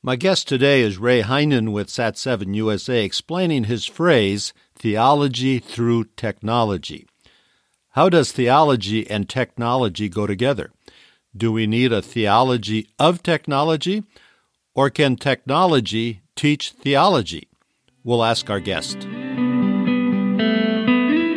My guest today is Ray Henien with Sat7 USA explaining his phrase, theology through technology. How does theology and technology go together? Do we need a theology of technology, or can technology teach theology? We'll ask our guest.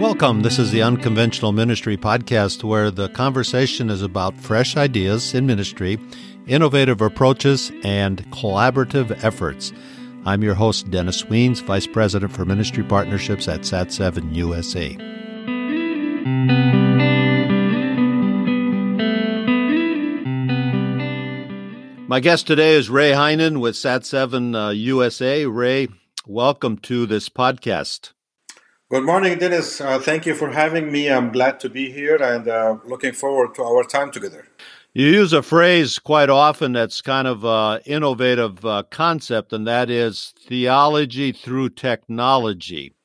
Welcome. This is the Unconventional Ministry Podcast, where the conversation is about fresh ideas in ministry innovative approaches, and collaborative efforts. I'm your host, Dennis Weens, Vice President for Ministry Partnerships at SAT7 USA. My guest today is Ray Henien with SAT7 uh, USA. Ray, welcome to this podcast. Good morning, Dennis. Uh, thank you for having me. I'm glad to be here and uh, looking forward to our time together. You use a phrase quite often that's kind of an innovative uh, concept, and that is theology through technology.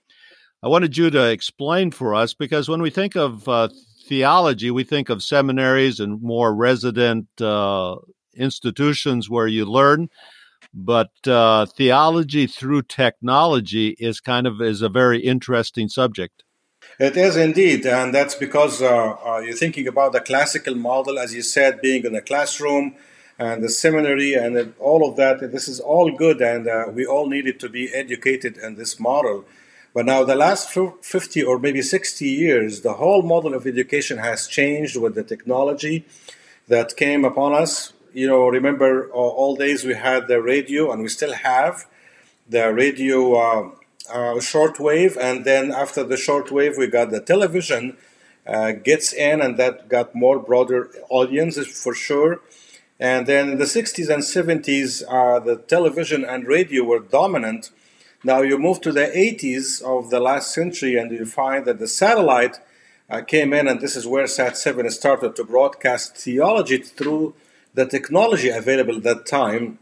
I wanted you to explain for us because when we think of uh, theology, we think of seminaries and more resident uh, institutions where you learn. But uh, theology through technology is kind of is a very interesting subject. It is indeed, and that's because uh, uh, you're thinking about the classical model, as you said, being in the classroom and the seminary and all of that. This is all good, and uh, we all needed to be educated in this model. But now, the last 50 or maybe 60 years, the whole model of education has changed with the technology that came upon us. You know, remember all days we had the radio, and we still have the radio uh, shortwave, and then after the shortwave, we got the television uh, gets in, and that got more broader audiences for sure. And then in the 60s and 70s, uh, the television and radio were dominant. Now you move to the 80s of the last century, and you find that the satellite uh, came in, and this is where Sat7 started to broadcast theology through the technology available at that time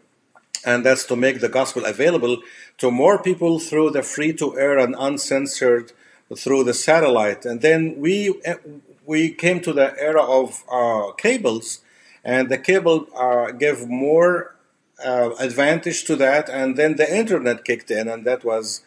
and that's to make the gospel available to more people through the free to air and uncensored through the satellite. And then we we came to the era of uh, cables, and the cable uh, gave more uh, advantage to that, and then the internet kicked in, and that was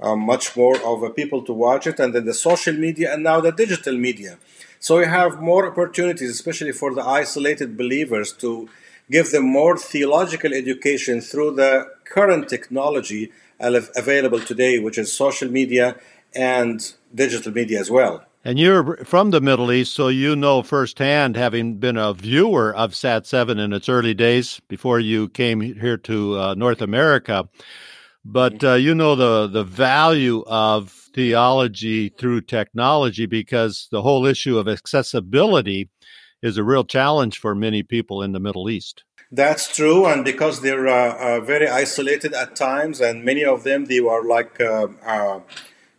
uh, much more of a people to watch it, and then the social media, and now the digital media. So you have more opportunities, especially for the isolated believers, to give them more theological education through the current technology available today, which is social media and digital media as well. And you're from the Middle East, so you know firsthand, having been a viewer of Sat 7 in its early days before you came here to uh, North America. But uh, you know the, the value of theology through technology because the whole issue of accessibility is a real challenge for many people in the Middle East. That's true, and because they're uh, uh, very isolated at times, and many of them they are like uh, uh,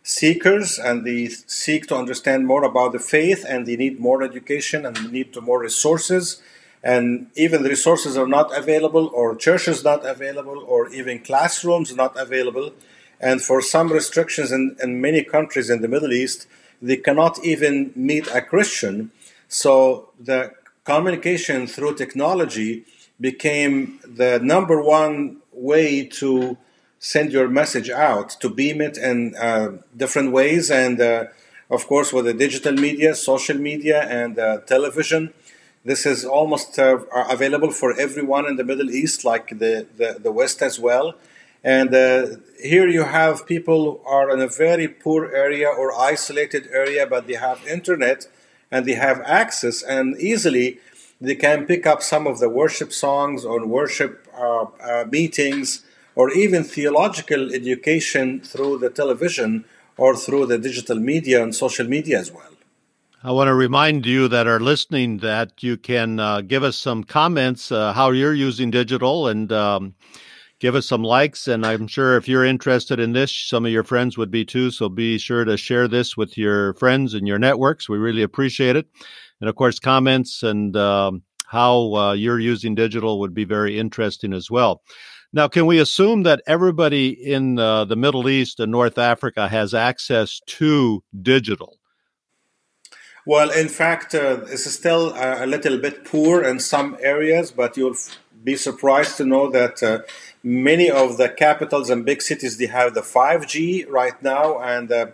seekers, and they seek to understand more about the faith, and they need more education, and they need more resources, and even the resources are not available, or churches not available, or even classrooms not available, and for some restrictions in, in many countries in the Middle East, they cannot even meet a Christian so the communication through technology became the number one way to send your message out, to beam it in uh, different ways. And uh, of course, with the digital media, social media, and uh, television, this is almost uh, available for everyone in the Middle East, like the, the, the West as well. And uh, here you have people who are in a very poor area or isolated area, but they have internet and they have access and easily they can pick up some of the worship songs or worship uh, uh, meetings or even theological education through the television or through the digital media and social media as well. I want to remind you that are listening that you can uh, give us some comments uh, how you're using digital and um, give us some likes. And I'm sure if you're interested in this, some of your friends would be too. So be sure to share this with your friends and your networks. We really appreciate it. And of course, comments and um, how uh, you're using digital would be very interesting as well. Now, can we assume that everybody in uh, the Middle East and North Africa has access to digital? Well, in fact, uh, it's still a little bit poor in some areas, but you'll be surprised to know that uh, many of the capitals and big cities they have the 5G right now and uh,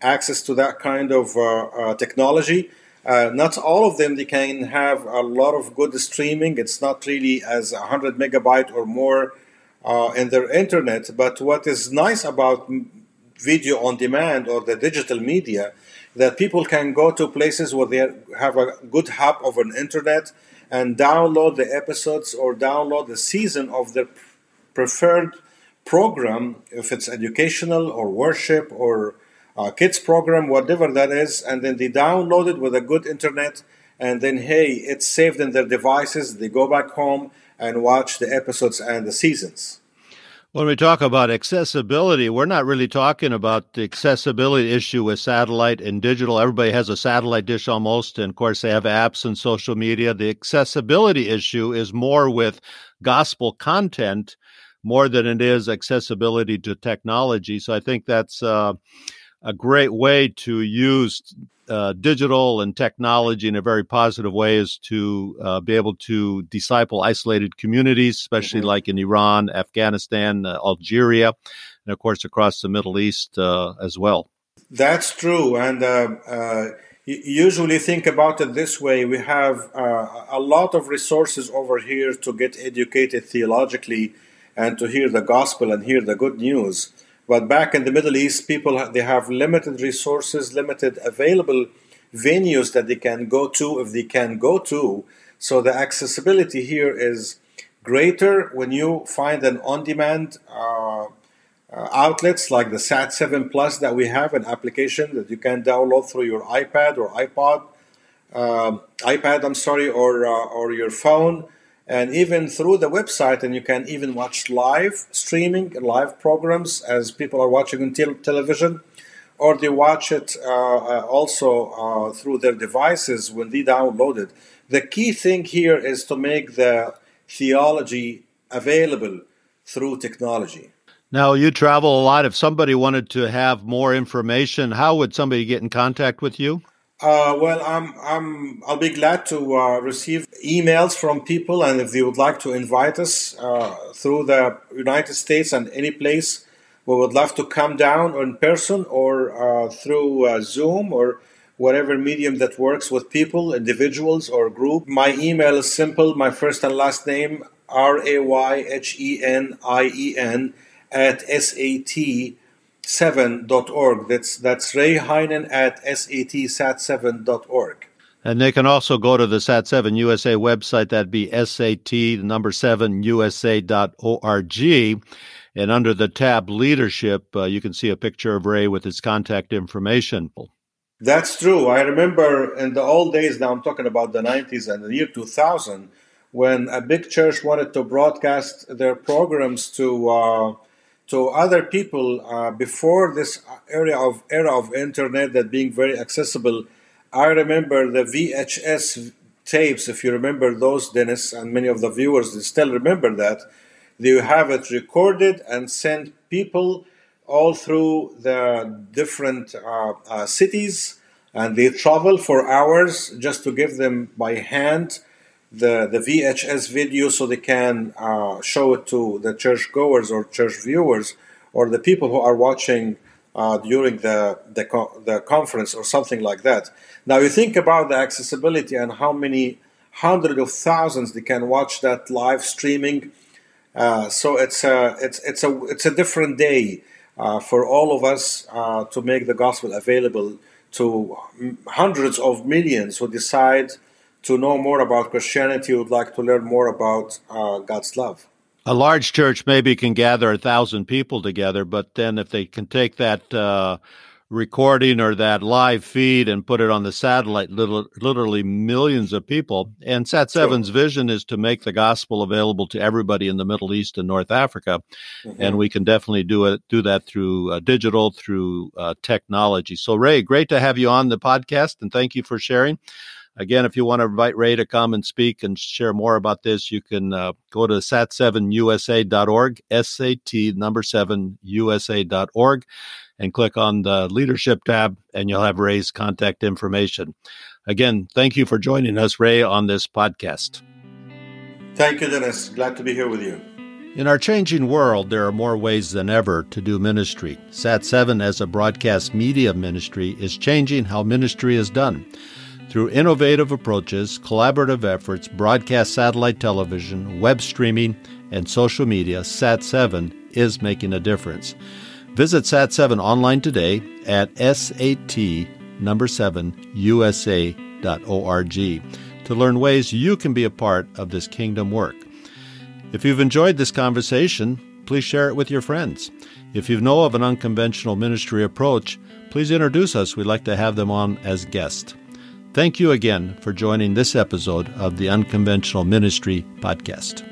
access to that kind of uh, uh, technology. Uh, not all of them they can have a lot of good streaming. It's not really as 100 megabyte or more in their internet. But what is nice about video on demand or the digital media that people can go to places where they have a good hub of an internet and download the episodes or download the season of their preferred program, if it's educational or worship or kids program, whatever that is, and then they download it with a good internet, and then hey, it's saved in their devices. They go back home and watch the episodes and the seasons. When we talk about accessibility, we're not really talking about the accessibility issue with satellite and digital. Everybody has a satellite dish almost, and of course, they have apps and social media. The accessibility issue is more with gospel content more than it is accessibility to technology. So I think that's uh, a great way to use uh, digital and technology in a very positive way is to uh, be able to disciple isolated communities, especially mm-hmm. like in Iran, Afghanistan, uh, Algeria, and of course across the Middle East uh, as well. That's true. And uh, uh, usually think about it this way we have a lot of resources over here to get educated theologically and to hear the gospel and hear the good news. But back in the Middle East, people they have limited resources, limited available venues that they can go to if they can go to. So the accessibility here is greater when you find an on-demand uh, uh, outlets like the Sat7 Plus that we have, an application that you can download through your iPad or iPod, uh, iPad, I'm sorry, or uh, or your phone and even through the website and you can even watch live streaming live programs as people are watching on te- television or they watch it uh, uh, also uh, through their devices when they download it. The key thing here is to make the theology available through technology. Now you travel a lot. If somebody wanted to have more information how would somebody get in contact with you uh, well, I'm, I'm, I'll be glad to uh, receive emails from people, and if they would like to invite us uh, through the United States and any place, we would love to come down in person or uh, through uh, Zoom or whatever medium that works with people, individuals or group. My email is simple: my first and last name, R A Y H E N I E N at S A T 7.org. That's, that's Ray Henien at satsat7.org. And they can also go to the Sat7 USA website. That'd be SAT, the number 7, USA.org. And under the tab Leadership, uh, you can see a picture of Ray with his contact information. That's true. I remember in the old days, now I'm talking about the 90s and the year 2000, when a big church wanted to broadcast their programs to. Uh, to other people uh, before this of era of internet that being very accessible. I remember the VHS tapes. If you remember those, Dennis, and many of the viewers still remember that. They have it recorded and sent people all through the different uh, uh, cities, and they travel for hours just to give them by hand the, the VHS video so they can uh, show it to the church goers or church viewers or the people who are watching uh, during the, the, co- the conference or something like that. Now you think about the accessibility and how many hundreds of thousands they can watch that live streaming. Uh, so it's a it's it's a it's a different day uh, for all of us uh, to make the gospel available to hundreds of millions who decide to know more about Christianity, you would like to learn more about uh, God's love. A large church maybe can gather a thousand people together, but then if they can take that uh, recording or that live feed and put it on the satellite, little, literally millions of people. And Sat7's sure. vision is to make the gospel available to everybody in the Middle East and North Africa. Mm-hmm. And we can definitely do it, do that through uh, digital, through uh, technology. So Ray, great to have you on the podcast and thank you for sharing. Again, if you want to invite Ray to come and speak and share more about this, you can uh, go to sat7usa.org, S-A-T number 7 USA.org, and click on the leadership tab, and you'll have Ray's contact information. Again, thank you for joining us, Ray, on this podcast. Thank you, Dennis. Glad to be here with you. In our changing world, there are more ways than ever to do ministry. Sat7 as a broadcast media ministry is changing how ministry is done. Through innovative approaches, collaborative efforts, broadcast satellite television, web streaming, and social media, Sat7 is making a difference. Visit Sat7 online today at SAT number 7 USA.org to learn ways you can be a part of this kingdom work. If you've enjoyed this conversation, please share it with your friends. If you know of an unconventional ministry approach, please introduce us. We'd like to have them on as guests. Thank you again for joining this episode of the Unconventional Ministry Podcast.